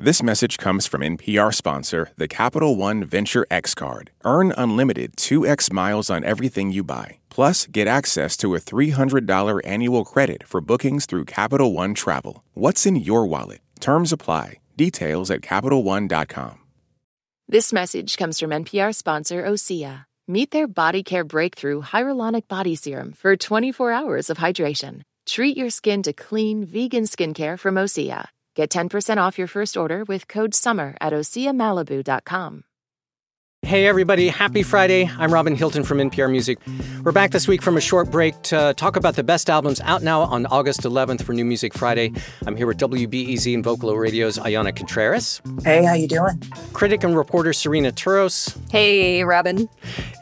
This message comes from NPR sponsor, the Capital One Venture X Card. Earn unlimited 2x miles on everything you buy. Plus, get access to a $300 annual credit for bookings through Capital One Travel. What's in your wallet? Terms apply. Details at CapitalOne.com. This message comes from NPR sponsor Osea. Meet their body care breakthrough hyaluronic body serum for 24 hours of hydration. Treat your skin to clean, vegan skincare from Osea. Get 10% off your first order with code SUMMER at OseaMalibu.com. Hey, everybody. Happy Friday. I'm Robin Hilton from NPR Music. We're back this week from a short break to talk about the best albums out now on August 11th for New Music Friday. I'm here with WBEZ and Vocalo Radio's Ayana Contreras. Hey, how you doing? Critic and reporter Serena Turos. Hey, Robin.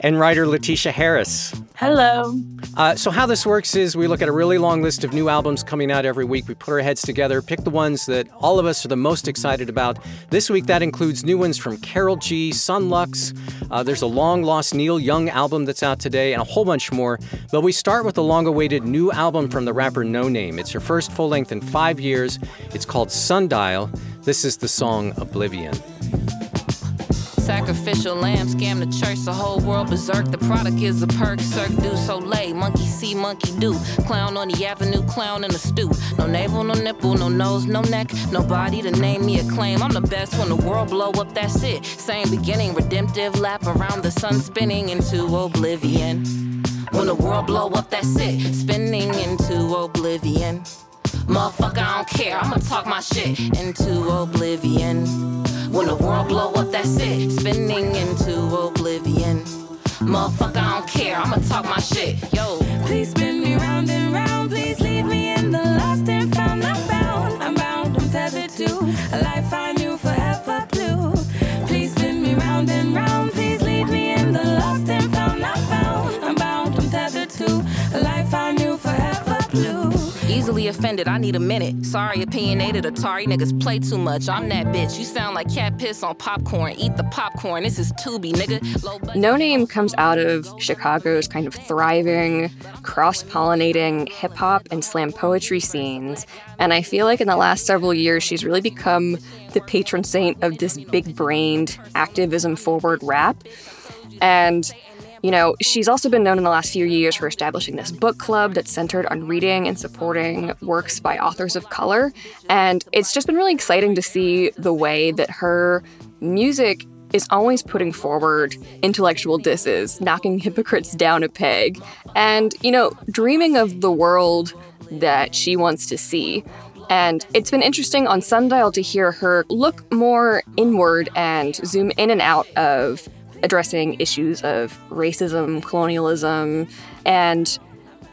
And writer Letitia Harris. Hello. Uh, so, how this works is we look at a really long list of new albums coming out every week. We put our heads together, pick the ones that all of us are the most excited about. This week, that includes new ones from Karol G, Son Lux. Uh, there's a long lost Neil Young album that's out today, and a whole bunch more. But we start with the long awaited new album from the rapper Noname. It's her first full length in five years. It's called Sundial. This is the song Oblivion. Sacrificial lamb, scam the church, the whole world berserk. The product is a perk, Cirque du Soleil. Monkey see, monkey do. Clown on the avenue, clown in the stew. No navel, no nipple, no nose, no neck. Nobody to name me a claim. I'm the best when the world blow up, that's it. Same beginning, redemptive lap around the sun, spinning into oblivion. When the world blow up, that's it. Spinning into oblivion. Motherfucker, I don't care. I'ma talk my shit into oblivion. When the world blow up, that's it. Spinning into oblivion. Motherfucker, I don't care. I'ma talk my shit. Yo. Please spin me round and round. Please leave me in the lost and found. I'm bound. I'm bound. I'm tethered to Easily offended, I need a minute. Sorry, opinionated Atari niggas play too much. I'm that bitch. You sound like cat piss on popcorn. Eat the popcorn. This is Tubi, nigga. Budget- Noname comes out of Chicago's kind of thriving, cross pollinating hip hop and slam poetry scenes. And I feel like in the last several years, she's really become the patron saint of this big brained, activism forward rap. And you know, she's also been known in the last few years for establishing this book club that's centered on reading and supporting works by authors of color. And it's just been really exciting to see the way that her music is always putting forward intellectual disses, knocking hypocrites down a peg, and, you know, dreaming of the world that she wants to see. And it's been interesting on Sundial to hear her look more inward and zoom in and out of addressing issues of racism, colonialism, and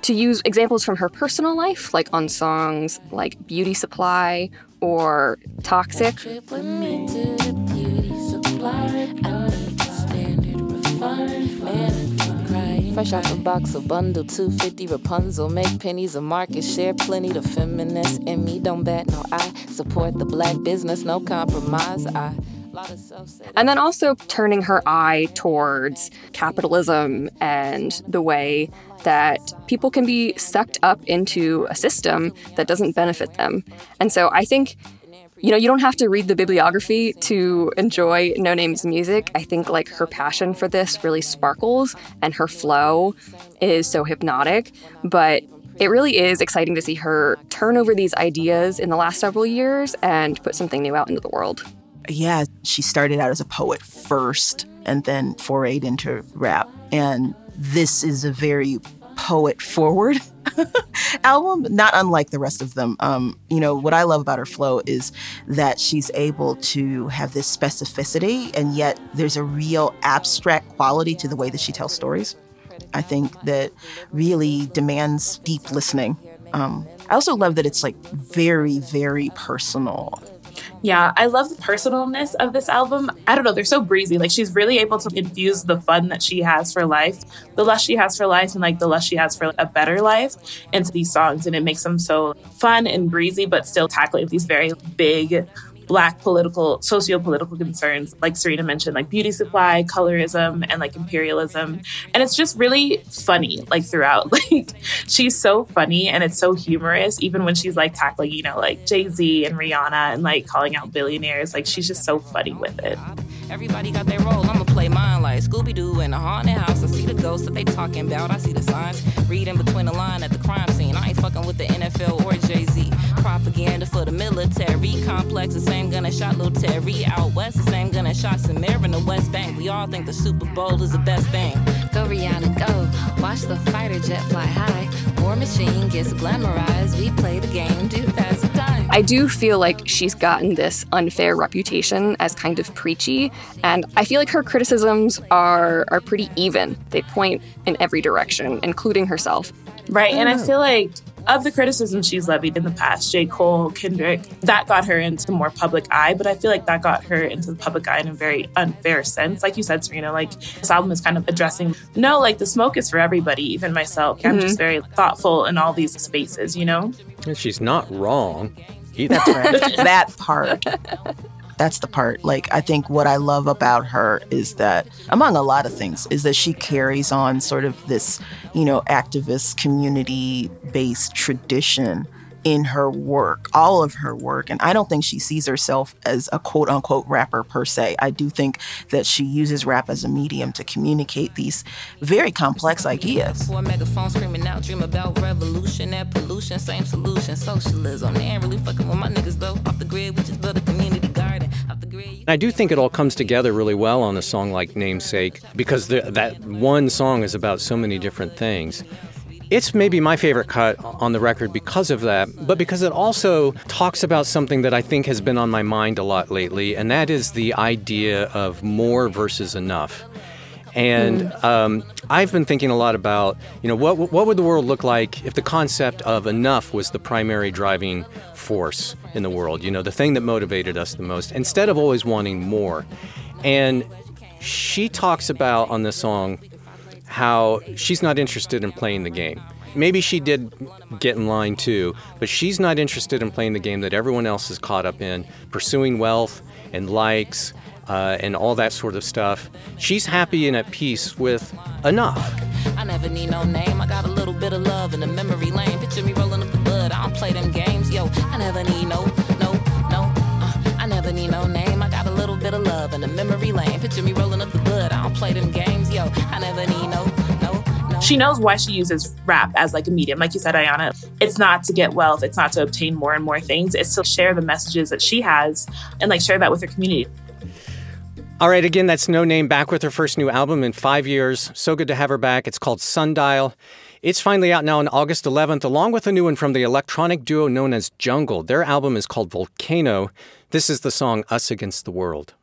to use examples from her personal life, like on songs like Beauty Supply or Toxic. To. Fresh out the box, a bundle, 250 Rapunzel. Make pennies a market share, plenty. The feminist in me don't no. Support the black business, no compromise. I. And then also turning her eye towards capitalism and the way that people can be sucked up into a system that doesn't benefit them. And so I think you know, you don't have to read the bibliography to enjoy Noname's music. I think like her passion for this really sparkles and her flow is so hypnotic, but it really is exciting to see her turn over these ideas in the last several years and put something new out into the world. Yeah, she started out as a poet first and then forayed into rap. And this is a very poet forward album, not unlike the rest of them. Um, you know, what I love about her flow is that she's able to have this specificity, and yet there's a real abstract quality to the way that she tells stories. I think that really demands deep listening. Um, I also love that it's like very, very personal. Yeah, I love the personalness of this album. I don't know, they're so breezy. Like she's really able to infuse the fun that she has for life, the lust she has for life, and like the lust she has for a better life into these songs. And it makes them so fun and breezy, but still tackling these very big, black political, socio-political concerns, like Serena mentioned, like beauty supply, colorism, and like imperialism. And it's just really funny, like throughout. Like she's so funny and it's so humorous, even when she's like tackling, you know, like Jay-Z and Rihanna and like calling out billionaires. Like she's just so funny with it. Everybody got their role. I'ma play mine like Scooby Doo in a haunted house. I see the ghosts that they talking about. I see the signs. Reading between the line at the crime scene. I ain't fucking with the NFL or Jay Z. Propaganda for the military complex. The same gun that shot Lil Terry out west. The same gun that shot Samir in the West Bank. We all think the Super Bowl is the best thing. Go Rihanna, go. Watch the fighter jet fly high. War machine gets glamorized. We play the game, do pass the time. I do feel like she's gotten this unfair reputation as kind of preachy, and I feel like her criticisms are are pretty even. They point in every direction, including herself. Right. And I oh. feel like of the criticism she's levied in the past, J. Cole, Kendrick, that got her into the more public eye. But I feel like that got her into the public eye in a very unfair sense. Like you said, Serena, like this album is kind of addressing, no, like the smoke is for everybody, even myself. I'm just mm-hmm. very thoughtful in all these spaces, you know? And she's not wrong either. Right. that part. That's the part. Like, I think what I love about her is that, among a lot of things, is that she carries on sort of this, you know, activist community based tradition in her work, all of her work. And I don't think she sees herself as a quote unquote rapper per se. I do think that she uses rap as a medium to communicate these very complex ideas. Four screaming out, dream about revolution, pollution, same solution, socialism. They ain't really fucking with my niggas though. Off the grid, we just built a community I do think it all comes together really well on a song like Namesake because the, that one song is about so many different things. It's maybe my favorite cut on the record because of that, but because it also talks about something that I think has been on my mind a lot lately, and that is the idea of more versus enough. And um, I've been thinking a lot about, you know, what what would the world look like if the concept of enough was the primary driving force in the world? You know, the thing that motivated us the most, instead of always wanting more. And she talks about on this song how she's not interested in playing the game. Maybe she did get in line too, but she's not interested in playing the game that everyone else is caught up in, pursuing wealth and likes uh, and all that sort of stuff. She's happy and at peace with enough. I never need no name. I got a little bit of love in the memory lane. Picture me rolling up the bud. I don't play them games, yo. I never need no, no, no. Uh, I never need no name. I got a little bit of love in the memory lane. Picture me rolling up the bud. I don't play them games, yo. I never need no, no, no. She knows why she uses rap as like a medium. Like you said, Ayana, it's not to get wealth, it's not to obtain more and more things. It's to share the messages that she has and like share that with her community. All right, again, that's Noname back with her first new album in five years. So good to have her back. It's called Sundial. It's finally out now on August 11th, along with a new one from the electronic duo known as Jungle. Their album is called Volcano. This is the song Us Against the World.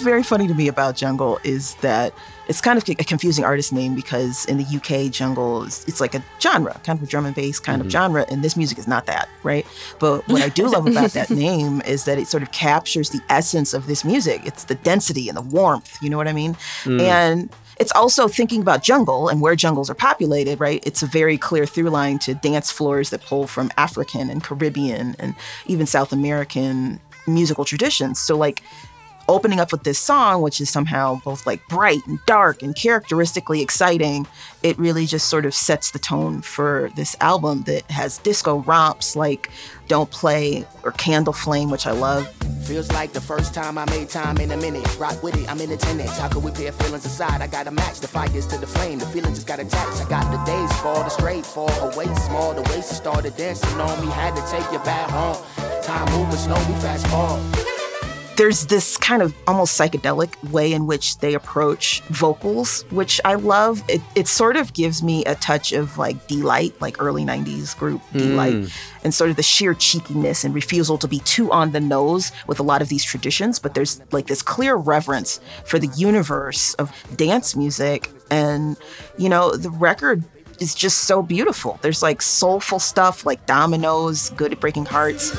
Very funny to me about Jungle is that it's kind of a confusing artist name because in the UK, Jungle is it's like a genre, kind of a drum and bass kind of mm-hmm. genre, and this music is not that, right? But what I do love about that name is that it sort of captures the essence of this music. It's the density and the warmth, you know what I mean? Mm. And it's also thinking about jungle and where jungles are populated, right? It's a very clear through line to dance floors that pull from African and Caribbean and even South American musical traditions. So, like, opening up with this song, which is somehow both like bright and dark and characteristically exciting, it really just sort of sets the tone for this album that has disco romps like Don't Play or Candle Flame, which I love. Feels like the first time I made time in a minute. Rock with it, I'm in attendance. How could we pair feelings aside? I gotta match the fires to the flame. The feeling just got attached. I got the days fall, the straight fall away small. The waist started dancing on me. Had to take you back home. Time moving slow, we fast forward there's this kind of almost psychedelic way in which they approach vocals, which I love. It, it sort of gives me a touch of like Deee-Lite, like early 90s group Deee-Lite, mm. and sort of the sheer cheekiness and refusal to be too on the nose with a lot of these traditions. But there's like this clear reverence for the universe of dance music. And, you know, the record is just so beautiful. There's like soulful stuff like Dominoes, Good at Breaking Hearts.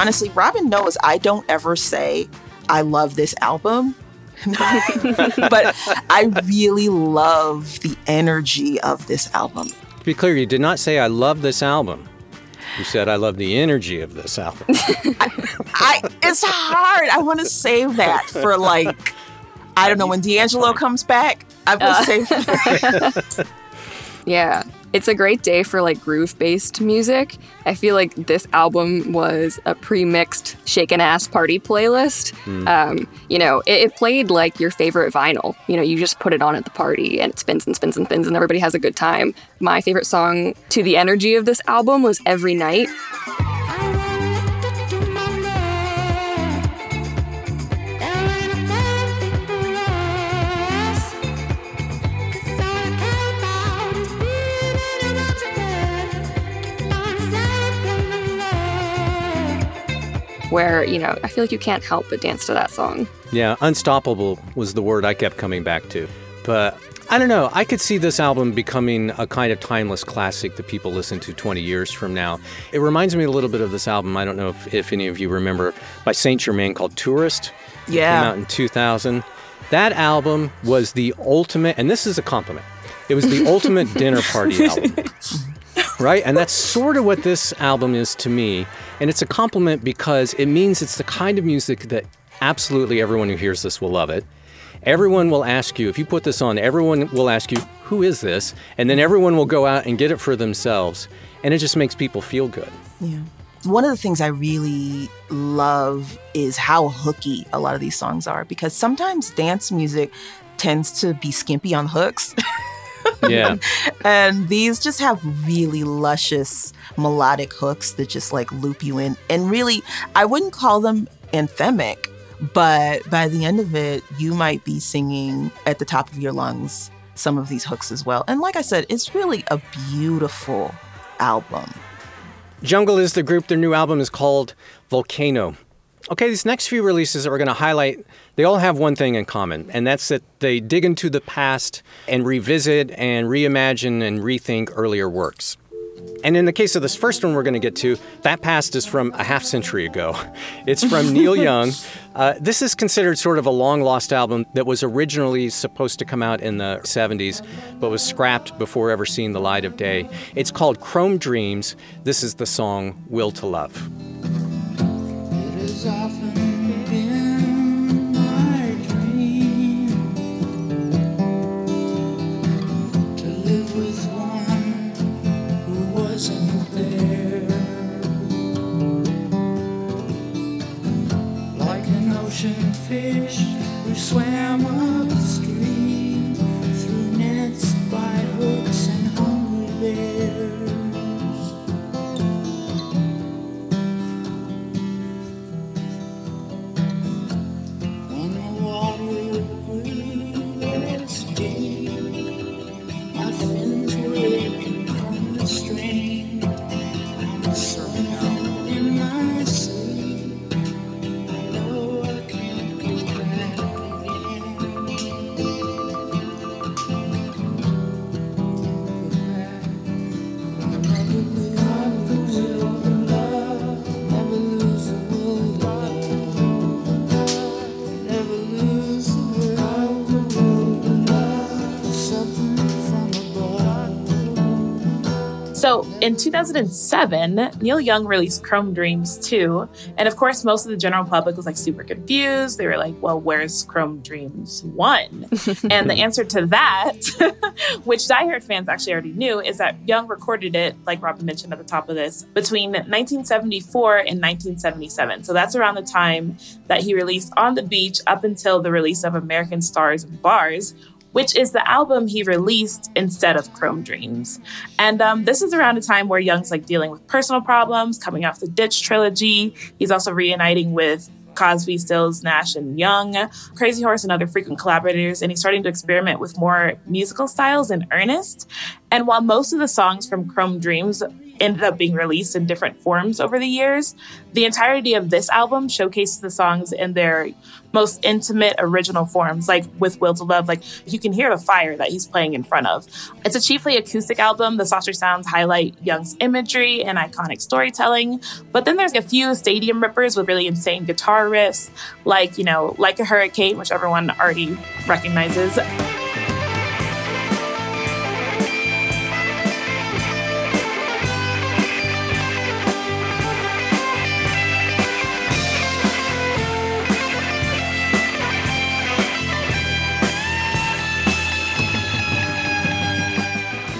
Honestly, Robin knows I don't ever say I love this album. but I really love the energy of this album. To be clear, you did not say I love this album. You said I love the energy of this album. I, I, it's hard. I want to save that for like I don't know when D'Angelo comes back. I will uh. save. That. yeah, it's a great day for like groove based music. I feel like this album was a pre mixed shaken ass party playlist. Mm. Um, you know, it, it, played like your favorite vinyl. You know, you just put it on at the party and it spins and spins and spins and everybody has a good time. My favorite song to the energy of this album was Every Night. Where, you know, I feel like you can't help but dance to that song. Yeah, unstoppable was the word I kept coming back to. But I don't know. I could see this album becoming a kind of timeless classic that people listen to 20 years from now. It reminds me a little bit of this album. I don't know if, if any of you remember by Saint Germain called Tourist. Yeah. It came out in 2000. That album was the ultimate, and this is a compliment. It was the ultimate dinner party album. Right? And that's sort of what this album is to me. And it's a compliment because it means it's the kind of music that absolutely everyone who hears this will love it. Everyone will ask you, if you put this on, everyone will ask you, who is this? And then everyone will go out and get it for themselves. And it just makes people feel good. Yeah. One of the things I really love is how hooky a lot of these songs are because sometimes dance music tends to be skimpy on hooks. Yeah. and these just have really luscious melodic hooks that just like loop you in. And really, I wouldn't call them anthemic, but by the end of it, you might be singing at the top of your lungs some of these hooks as well. And like I said, it's really a beautiful album. Jungle is the group. Their new album is called Volcano. Okay, these next few releases that we're going to highlight, they all have one thing in common, and that's that they dig into the past and revisit and reimagine and rethink earlier works. And in the case of this first one we're going to get to, that past is from a half century ago. It's from Neil Young. Uh, this is considered sort of a long lost album that was originally supposed to come out in the 70s, but was scrapped before ever seeing the light of day. It's called Chrome Dreams. This is the song Will to Love ocean fish. Who swam upstream In 2007, Neil Young released Chrome Dreams 2. And of course, most of the general public was like super confused. They were like, well, where's Chrome Dreams 1? and the answer to that, which Die Hard fans actually already knew, is that Young recorded it, like Robin mentioned at the top of this, between 1974 and 1977. So that's around the time that he released On the Beach up until the release of American Stars and Bars, which is the album he released instead of Chrome Dreams. And um, this is around a time where Young's like dealing with personal problems, coming off the Ditch trilogy. He's also reuniting with Crosby, Stills, Nash, and Young, Crazy Horse, and other frequent collaborators, and he's starting to experiment with more musical styles in earnest. And while most of the songs from Chrome Dreams ended up being released in different forms over the years. The entirety of this album showcases the songs in their most intimate original forms, like with Will to Love, like you can hear the fire that he's playing in front of. It's a chiefly acoustic album. The softer sounds highlight Young's imagery and iconic storytelling. But then there's a few stadium rippers with really insane guitar riffs, like, you know, Like a Hurricane, which everyone already recognizes.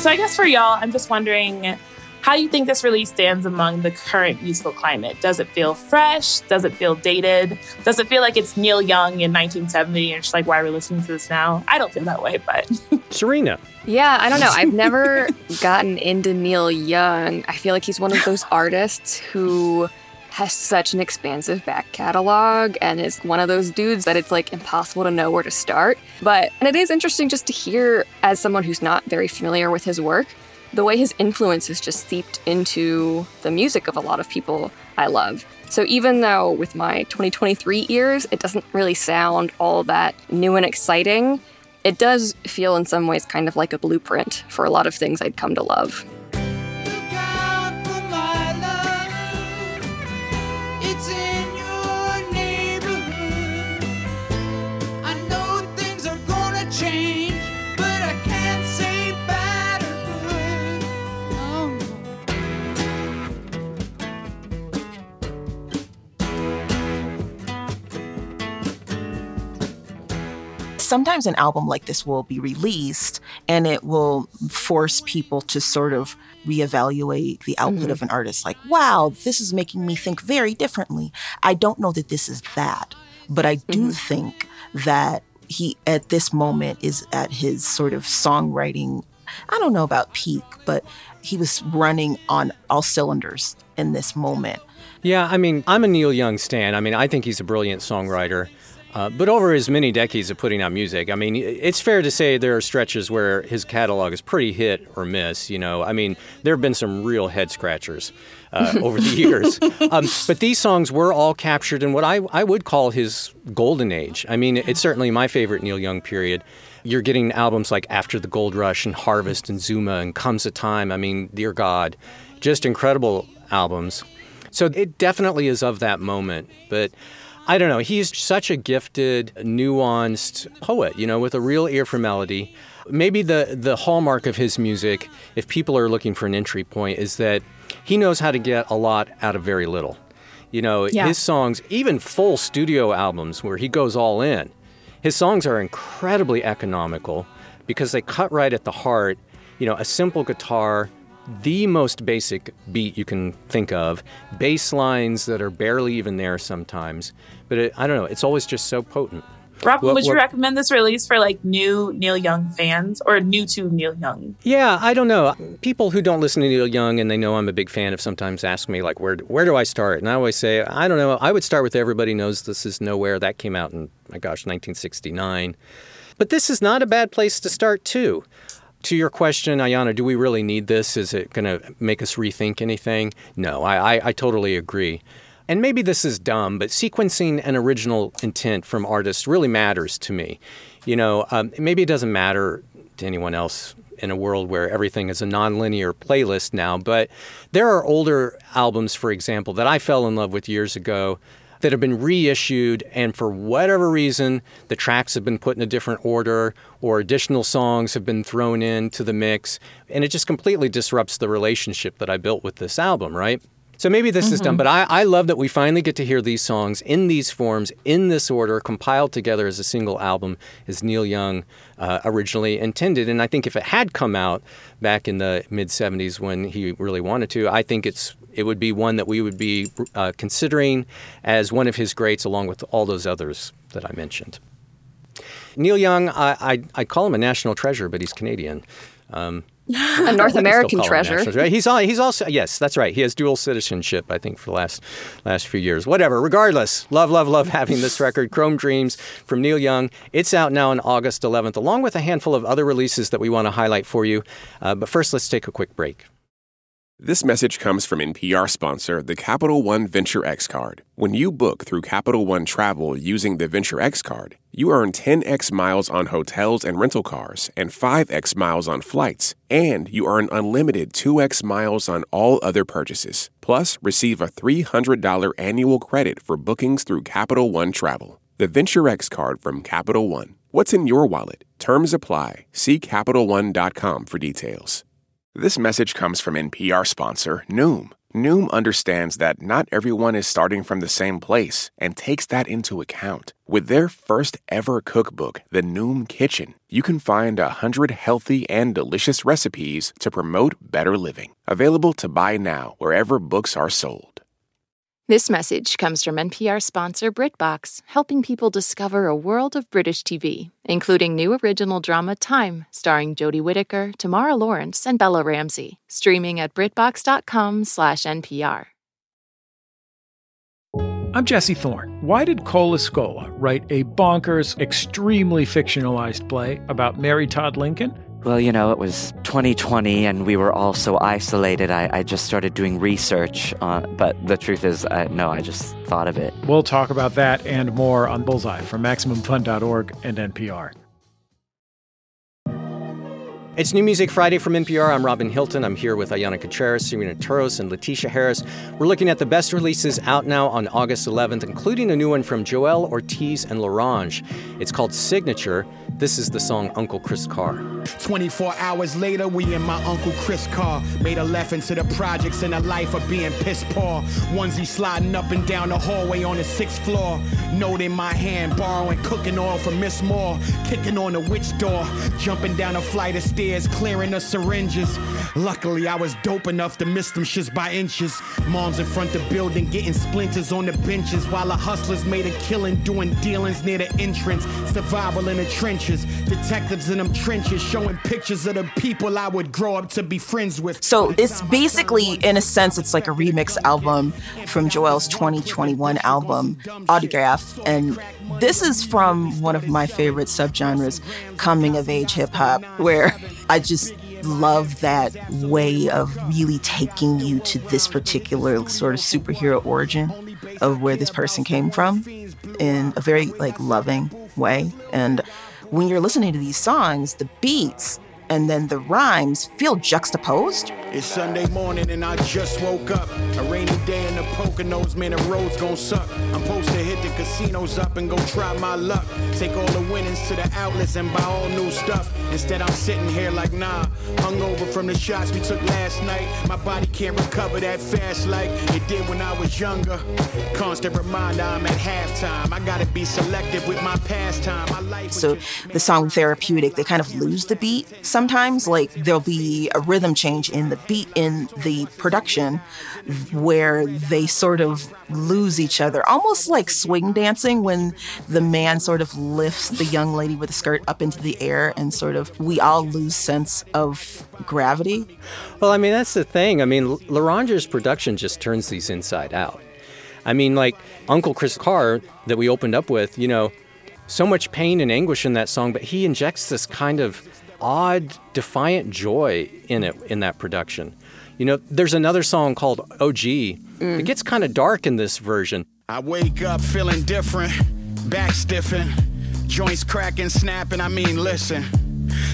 So I guess for y'all, I'm just wondering how you think this release stands among the current musical climate. Does it feel fresh? Does it feel dated? Does it feel like it's Neil Young in 1970 and just like, why are we listening to this now? I don't feel that way, but. Serena. Yeah, I don't know. I've never gotten into Neil Young. I feel like he's one of those artists who has such an expansive back catalog and is one of those dudes that it's like impossible to know where to start. But, and it is interesting just to hear, as someone who's not very familiar with his work, the way his influence has just seeped into the music of a lot of people I love. So even though with my 2023 ears, it doesn't really sound all that new and exciting, it does feel in some ways kind of like a blueprint for a lot of things I'd come to love. Sometimes an album like this will be released and it will force people to sort of reevaluate the output mm-hmm. of an artist. Like wow this is making me think very differently. I don't know that this is that but i do mm-hmm. think that he at this moment is at his sort of songwriting i don't know about peak but he was running on all cylinders in this moment. Yeah i mean i'm a neil young stan. I mean i think he's a brilliant songwriter uh, but over his many decades of putting out music, I mean, it's fair to say there are stretches where his catalog is pretty hit or miss. You know, I mean, there have been some real head scratchers uh, over the years. Um, but these songs were all captured in what I, I would call his golden age. I mean, it's certainly my favorite Neil Young period. You're getting albums like After the Gold Rush and Harvest and Zuma and Comes a Time. I mean, dear God, just incredible albums. So it definitely is of that moment. But I don't know. He's such a gifted, nuanced poet, you know, with a real ear for melody. Maybe the, the hallmark of his music, if people are looking for an entry point, is that he knows how to get a lot out of very little. You know, yeah. his songs, even full studio albums where he goes all in, his songs are incredibly economical because they cut right at the heart. You know, a simple guitar, the most basic beat you can think of, bass lines that are barely even there sometimes. But it, I don't know, it's always just so potent. Rob, would you recommend this release for like new Neil Young fans or new to Neil Young? Yeah, I don't know. People who don't listen to Neil Young and they know I'm a big fan of sometimes ask me like where where do I start? And I always say, I don't know. I would start with Everybody Knows This Is Nowhere. That came out in my gosh, 1969. But this is not a bad place to start too. To your question, Ayana, do we really need this? Is it going to make us rethink anything? No, I, I, I totally agree. And maybe this is dumb, but sequencing and original intent from artists really matters to me. You know, um, maybe it doesn't matter to anyone else in a world where everything is a nonlinear playlist now, but there are older albums, for example, that I fell in love with years ago that have been reissued, and for whatever reason, the tracks have been put in a different order or additional songs have been thrown into the mix, and it just completely disrupts the relationship that I built with this album, right? So maybe this is done, but I, I love that we finally get to hear these songs in these forms, in this order, compiled together as a single album, as Neil Young uh, originally intended. And I think if it had come out back in the mid 70s when he really wanted to, I think it's it would be one that we would be uh, considering as one of his greats, along with all those others that I mentioned. Neil Young, I, I, I call him a national treasure, but he's Canadian. Um, a North American treasure. national treasure. He's al- he's also yes, that's right. He has dual citizenship, I think, for the last last few years. Whatever. Regardless, love, love, love having this record, Chrome Dreams from Neil Young. It's out now on August 11th, along with a handful of other releases that we want to highlight for you. Uh, but first, let's take a quick break. This message comes from NPR sponsor, the Capital One Venture X Card. When you book through Capital One Travel using the Venture X Card, you earn 10x miles on hotels and rental cars and 5x miles on flights, and you earn unlimited 2x miles on all other purchases. Plus, receive a $300 annual credit for bookings through Capital One Travel. The Venture X Card from Capital One. What's in your wallet? Terms apply. See CapitalOne.com for details. This message comes from NPR sponsor Noom. Noom understands that not everyone is starting from the same place and takes that into account. With their first ever cookbook, The Noom Kitchen, you can find a hundred healthy and delicious recipes to promote better living. Available to buy now wherever books are sold. This message comes from NPR sponsor BritBox, helping people discover a world of British TV, including new original drama Time, starring Jodie Whittaker, Tamara Lawrence, and Bella Ramsey, streaming at BritBox.com/npr. I'm Jesse Thorne. Why did Cole Escola write a bonkers, extremely fictionalized play about Mary Todd Lincoln? Well, you know, it was 2020 and we were all so isolated. I, I just started doing research. On, but the truth is, I, no, I just thought of it. We'll talk about that and more on Bullseye from MaximumFun.org and NPR. It's New Music Friday from NPR. I'm Robin Hilton. I'm here with Ayana Contreras, Serena Turos, and Letitia Harris. We're looking at the best releases out now on August 11th, including a new one from Joell Ortiz and L'Orange. It's called Signature. This is the song Uncle Chris Car. 24 hours later, we in my Uncle Chris car. Made a left into the projects and a life of being piss poor. Onesie sliding up and down the hallway on the sixth floor. Note in my hand, borrowing cooking oil from Miss Moore. Kicking on the witch door. Jumping down a flight of stairs, clearing the syringes. Luckily, I was dope enough to miss them shits by inches. Mom's in front the building, getting splinters on the benches. While the hustlers made a killing, doing dealings near the entrance. Survival in the trenches. Detectives in them trenches showing pictures of the people I would grow up to be friends with. So it's basically, in a sense, it's like a remix album from Joell's 2021 album, Autograph. And this is from one of my favorite subgenres, coming of age hip hop, where I just love that way of really taking you to this particular sort of superhero origin of where this person came from in a very like loving way. And when you're listening to these songs, the beats and then the rhymes feel juxtaposed. It's Sunday morning and I just woke up. A rainy day in the Poconos, man, the roads gon' suck. I'm supposed to hit the casinos up and go try my luck. Take all the winnings to the outlets and buy all new stuff. Instead, I'm sitting here like, nah, hungover from the shots we took last night. My body can't recover that fast like it did when I was younger. Constant reminder I'm at halftime. I gotta be selective with my pastime. My life So the song Therapeutic, they kind of lose the beat sometimes. Like there'll be a rhythm change in the beat in the production where they sort of lose each other, almost like swing dancing when the man sort of lifts the young lady with the skirt up into the air and sort of we all lose sense of gravity. Well, I mean, that's the thing. I mean, L- L'Orange's production just turns these inside out. I mean, like Uncle Chris Car that we opened up with, you know, so much pain and anguish in that song, but he injects this kind of odd, defiant joy in it, in that production. You know, there's another song called OG. It gets kind of dark in this version. I wake up feeling different, back stiffing, joints cracking, snapping. I mean, listen.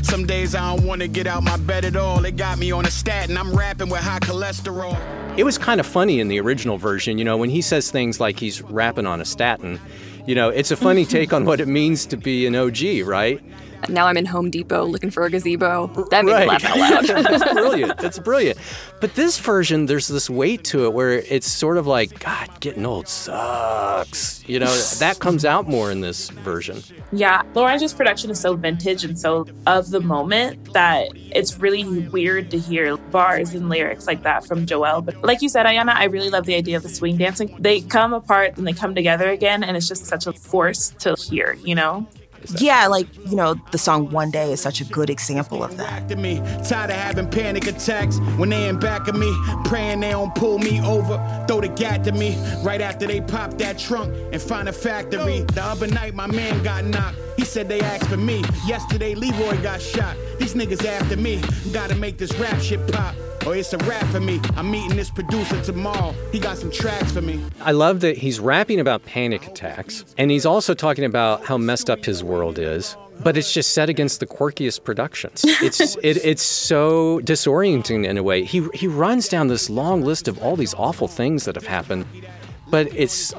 Some days I don't want to get out my bed at all. It got me on a statin. I'm rapping with high cholesterol. It was kind of funny in the original version, you know, when he says things like he's rapping on a statin. You know, it's a funny take on what it means to be an OG, right? Now I'm in Home Depot looking for a gazebo. That made me laugh out loud. That's brilliant. That's brilliant. But this version, there's this weight to it where it's sort of like, God, getting old sucks. You know, that comes out more in this version. Yeah, L'Orange's production is so vintage and so of the moment that it's really weird to hear bars and lyrics like that from Joell. But like you said, Ayana, I really love the idea of the swing dancing. They come apart and they come together again, and it's just such a force to hear, you know? Yeah, like, you know, the song One Day is such a good example of that. Back to me, tired of having panic attacks when they in back of me, praying they don't pull me over, throw the gat to me right after they pop that trunk and find a factory. The other night my man got knocked. He said they asked for me. Yesterday Leroy got shot. These niggas after me. Gotta make this rap shit pop. Or it's a rap for me. I'm meeting this producer tomorrow. He got some tracks for me. I love that he's rapping about panic attacks, and he's also talking about how messed up his world is. But it's just set against the quirkiest productions. It's it, it's so disorienting in a way. He he runs down this long list of all these awful things that have happened, but it's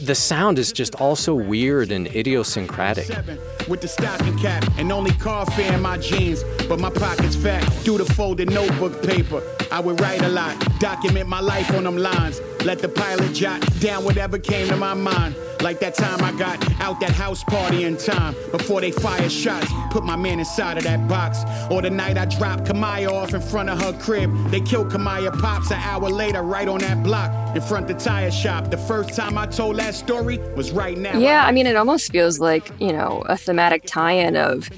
the sound is just all so weird and idiosyncratic. with the stocking cap and only coffee in my jeans, but my pockets fat. Through the folded notebook paper, I would write a lot, document my life on them lines. Let the pilot jot down whatever came to my mind. Like that time I got out that house party in time before they fired shots. Put my man inside of that box. Or the night I dropped Kamaya off in front of her crib. They killed Kamaya Pops an hour later, right on that block in front the tire shop. The first time I told that story was right now. Yeah, I mean, it almost feels like, you know, a thematic tie in of,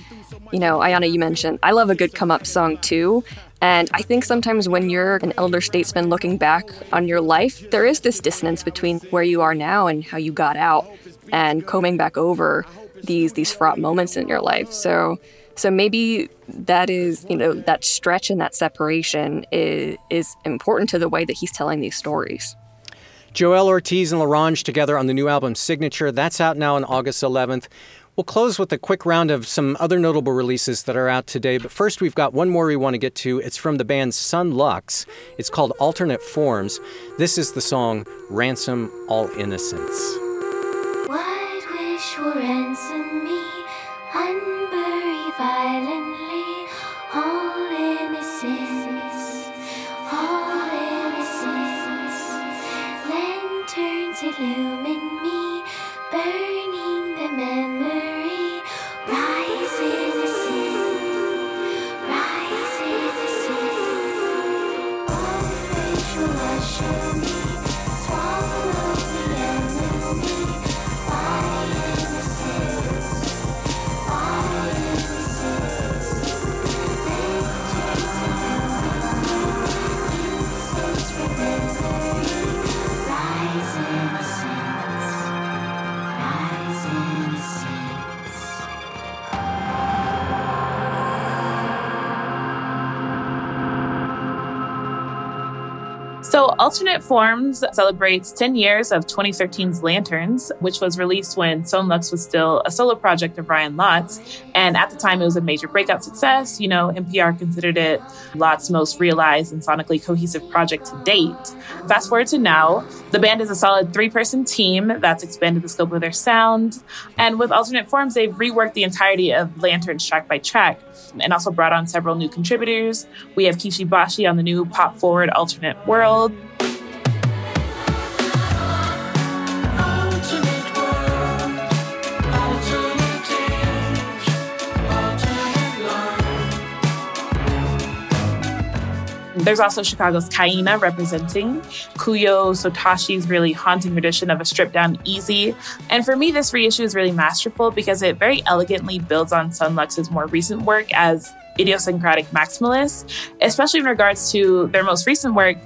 you know, Ayana, you mentioned, I love a good come up song too. And I think sometimes when you're an elder statesman looking back on your life, there is this dissonance between where you are now and how you got out and combing back over these these fraught moments in your life. So so maybe that is, you know, that stretch and that separation is is important to the way that he's telling these stories. Joell Ortiz and L'Orange together on the new album Signature. That's out now on August 11th. We'll close with a quick round of some other notable releases that are out today, but first we've got one more we want to get to. It's from the band Son Lux. It's called Alternate Forms. This is the song Ransom All Innocence. Wish will ransom Alternate Forms celebrates 10 years of 2013's Lanterns, which was released when Son Lux was still a solo project of Ryan Lott. And at the time, it was a major breakout success. You know, NPR considered it Lott's most realized and sonically cohesive project to date. Fast forward to now, the band is a solid three person team that's expanded the scope of their sound. And with Alternate Forms, they've reworked the entirety of Lanterns track by track and also brought on several new contributors. We have Kishi Bashi on the new pop forward Alternate World. There's also Chicago's Kaina representing Kuyo Sotashi's really haunting rendition of a stripped down Easy. And for me, this reissue is really masterful because it very elegantly builds on Son Lux's more recent work as idiosyncratic maximalists, especially in regards to their most recent work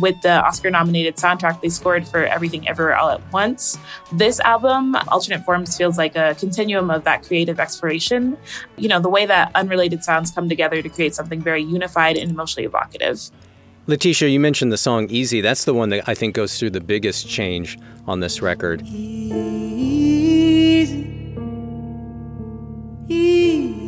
with the Oscar nominated soundtrack they scored for Everything Everywhere All at Once. This album, Alternate Forms, feels like a continuum of that creative exploration. You know, the way that unrelated sounds come together to create something very unified and emotionally evocative. Letitia, you mentioned the song Easy. That's the one that I think goes through the biggest change on this record. Easy, easy.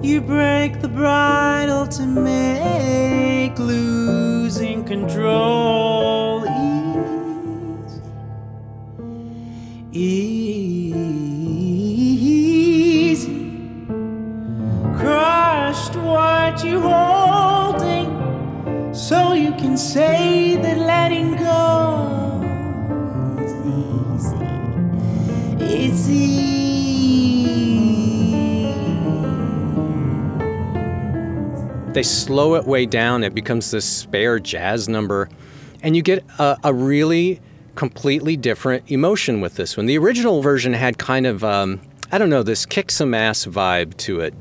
You break the bridle to make losing control easy. easy. Crushed what you holding, so you can say that letting go is easy. It's easy. They slow it way down. It becomes this spare jazz number. And you get a, a really completely different emotion with this one. The original version had kind of, um, I don't know, this kick some ass vibe to it.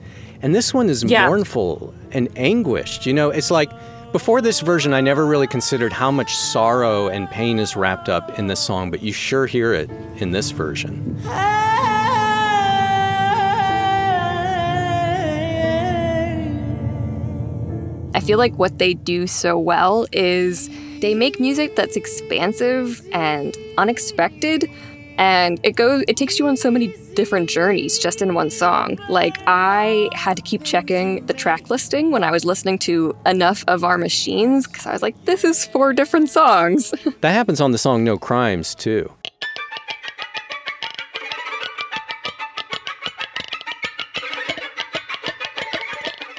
And this one is Yeah. mournful and anguished. You know, it's like before this version, I never really considered how much sorrow and pain is wrapped up in this song, but you sure hear it in this version. I feel like what they do so well is they make music that's expansive and unexpected and it goes it takes you on so many different journeys just in one song. Like I had to keep checking the track listing when I was listening to enough of our machines cuz I was like this is four different songs. That happens on the song No Crimes, too.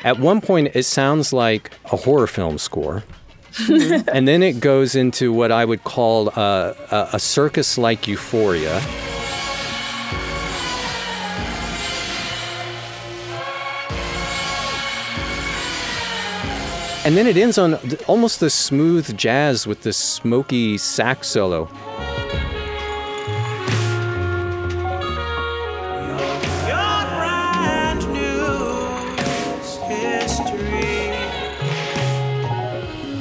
At one point, it sounds like a horror film score. and then it goes into what I would call uh, a, a circus like euphoria. And then it ends on almost this smooth jazz with this smoky sax solo.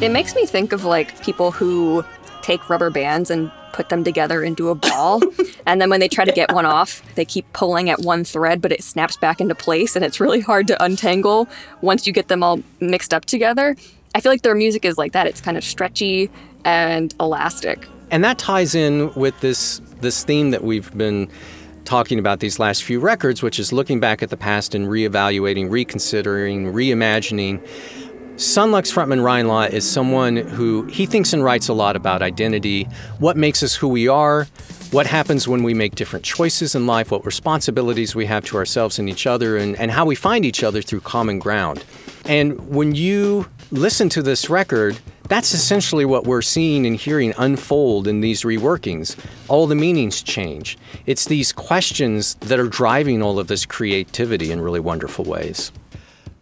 It makes me think of like people who take rubber bands and put them together into a ball. and then when they try to get one off, they keep pulling at one thread, but it snaps back into place and it's really hard to untangle once you get them all mixed up together. I feel like their music is like that. It's kind of stretchy and elastic. And that ties in with this this theme that we've been talking about these last few records, which is looking back at the past and reevaluating, reconsidering, reimagining. Son Lux frontman Ryan Lott is someone who he thinks and writes a lot about identity, what makes us who we are, what happens when we make different choices in life, what responsibilities we have to ourselves and each other, and, and how we find each other through common ground. And when you listen to this record, that's essentially what we're seeing and hearing unfold in these reworkings. All the meanings change. It's these questions that are driving all of this creativity in really wonderful ways.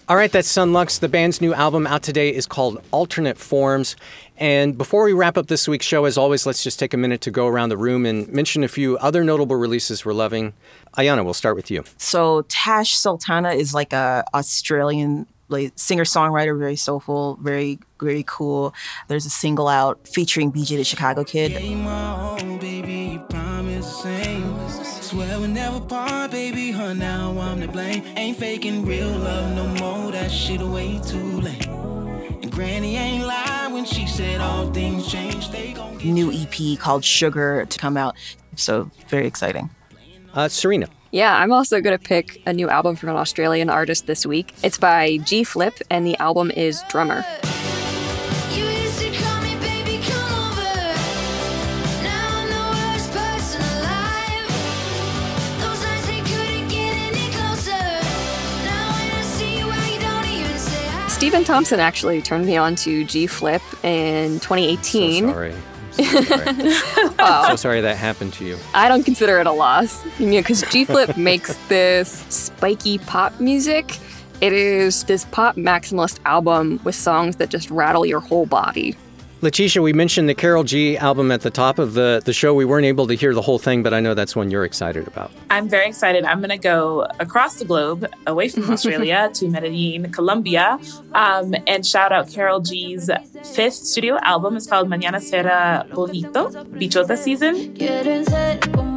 All right, that's Son Lux. The band's new album out today is called Alternate Forms. And before we wrap up this week's show, as always, let's just take a minute to go around the room and mention a few other notable releases we're loving. Ayana, we'll start with you. So Tash Sultana is like a Australian like singer songwriter, very soulful, very very cool. There's a single out featuring BJ the Chicago Kid. Swear we'll never part, baby. Huh, now I'm to blame. Ain't faking real love no more. That shit way too late. And Granny ain't lying when she said all things change. They gon' New EP called Sugar to come out. So very exciting. Uh, Serena. Yeah, I'm also going to pick a new album from an Australian artist this week. It's by G Flip, and the album is Drummer. Stephen Thompson actually turned me on to G Flip in 2018. So sorry. I'm so sorry. so sorry that happened to you. I don't consider it a loss, you know, because G Flip makes this spiky pop music. It is this pop maximalist album with songs that just rattle your whole body. Letitia, we mentioned the Karol G album at the top of the, the show. We weren't able to hear the whole thing, but I know that's one you're excited about. I'm very excited. I'm going to go across the globe, away from Australia to Medellin, Colombia, um, and shout out Karol G's fifth studio album. It's called Mañana Será Bonito, Bichota Season.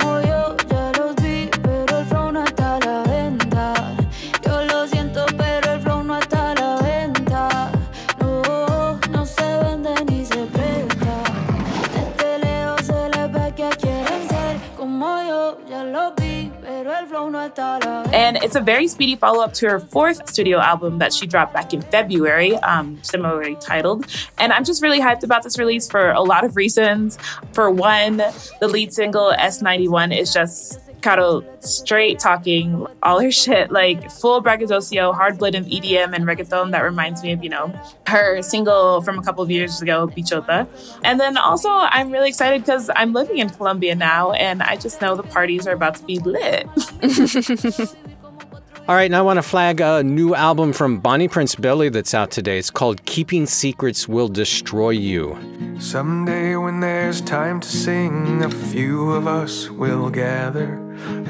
And it's a very speedy follow up to her fourth studio album that she dropped back in February, um, similarly titled. And I'm just really hyped about this release for a lot of reasons. For one, the lead single S91 is just Karol straight talking all her shit, like full braggadocio, hard blend of EDM and reggaeton that reminds me of, you know, her single from a couple of years ago, Bichota. And then also, I'm really excited because I'm living in Colombia now and I just know the parties are about to be lit. All right, now I want to flag a new album from Bonnie Prince Billy that's out today. It's called Keeping Secrets Will Destroy You. Someday, when there's time to sing, a few of us will gather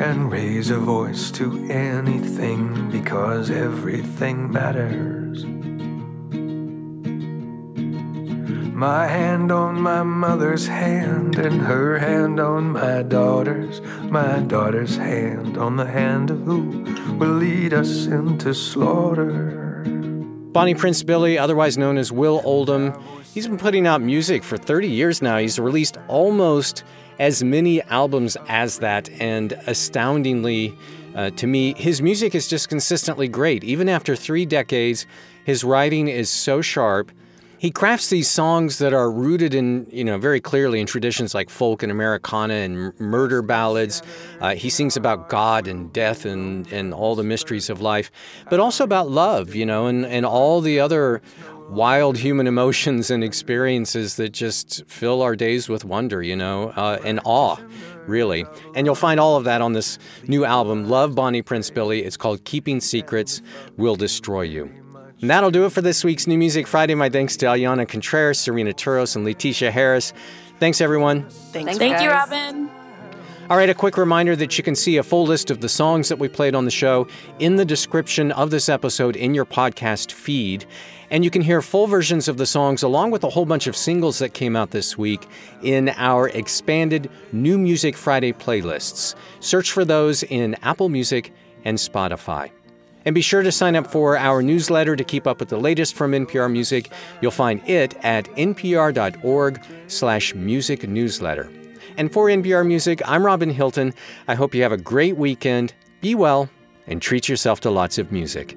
and raise a voice to anything because everything matters. My hand on my mother's hand, and her hand on my daughter's, my daughter's hand on the hand of who will lead us into slaughter. Bonnie Prince Billy, otherwise known as Will Oldham, he's been putting out music for 30 years now. He's released almost as many albums as that, and astoundingly, uh, to me, his music is just consistently great. Even after three decades, his writing is so sharp. He crafts these songs that are rooted in, you know, very clearly in traditions like folk and Americana and murder ballads. Uh, he sings about God and death and, and all the mysteries of life, but also about love, you know, and, and all the other wild human emotions and experiences that just fill our days with wonder, you know, uh, and awe, really. And you'll find all of that on this new album, Love Bonnie Prince Billy. It's called Keeping Secrets Will Destroy You. And that'll do it for this week's New Music Friday. My thanks to Ayana Contreras, Serena Turos, and Letitia Harris. Thanks, everyone. Thanks, Thank you, Robin. All right, a quick reminder that you can see a full list of the songs that we played on the show in the description of this episode in your podcast feed. And you can hear full versions of the songs along with a whole bunch of singles that came out this week in our expanded New Music Friday playlists. Search for those in Apple Music and Spotify. And be sure to sign up for our newsletter to keep up with the latest from NPR Music. You'll find it at npr.org slash music newsletter. And for NPR Music, I'm Robin Hilton. I hope you have a great weekend. Be well and treat yourself to lots of music.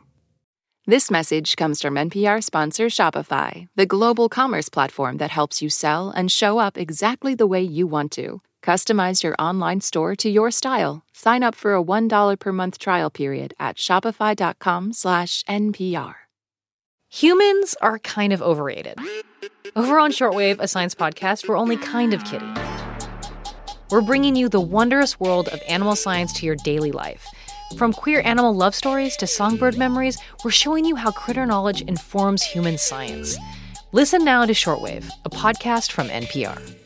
This message comes from NPR sponsor Shopify, the global commerce platform that helps you sell and show up exactly the way you want to. Customize your online store to your style. Sign up for a $1 per month trial period at shopify.com/npr. Humans are kind of overrated. Over on Shortwave, a science podcast, we're only kind of kidding. We're bringing you the wondrous world of animal science to your daily life. From queer animal love stories to songbird memories, we're showing you how critter knowledge informs human science. Listen now to Shortwave, a podcast from NPR.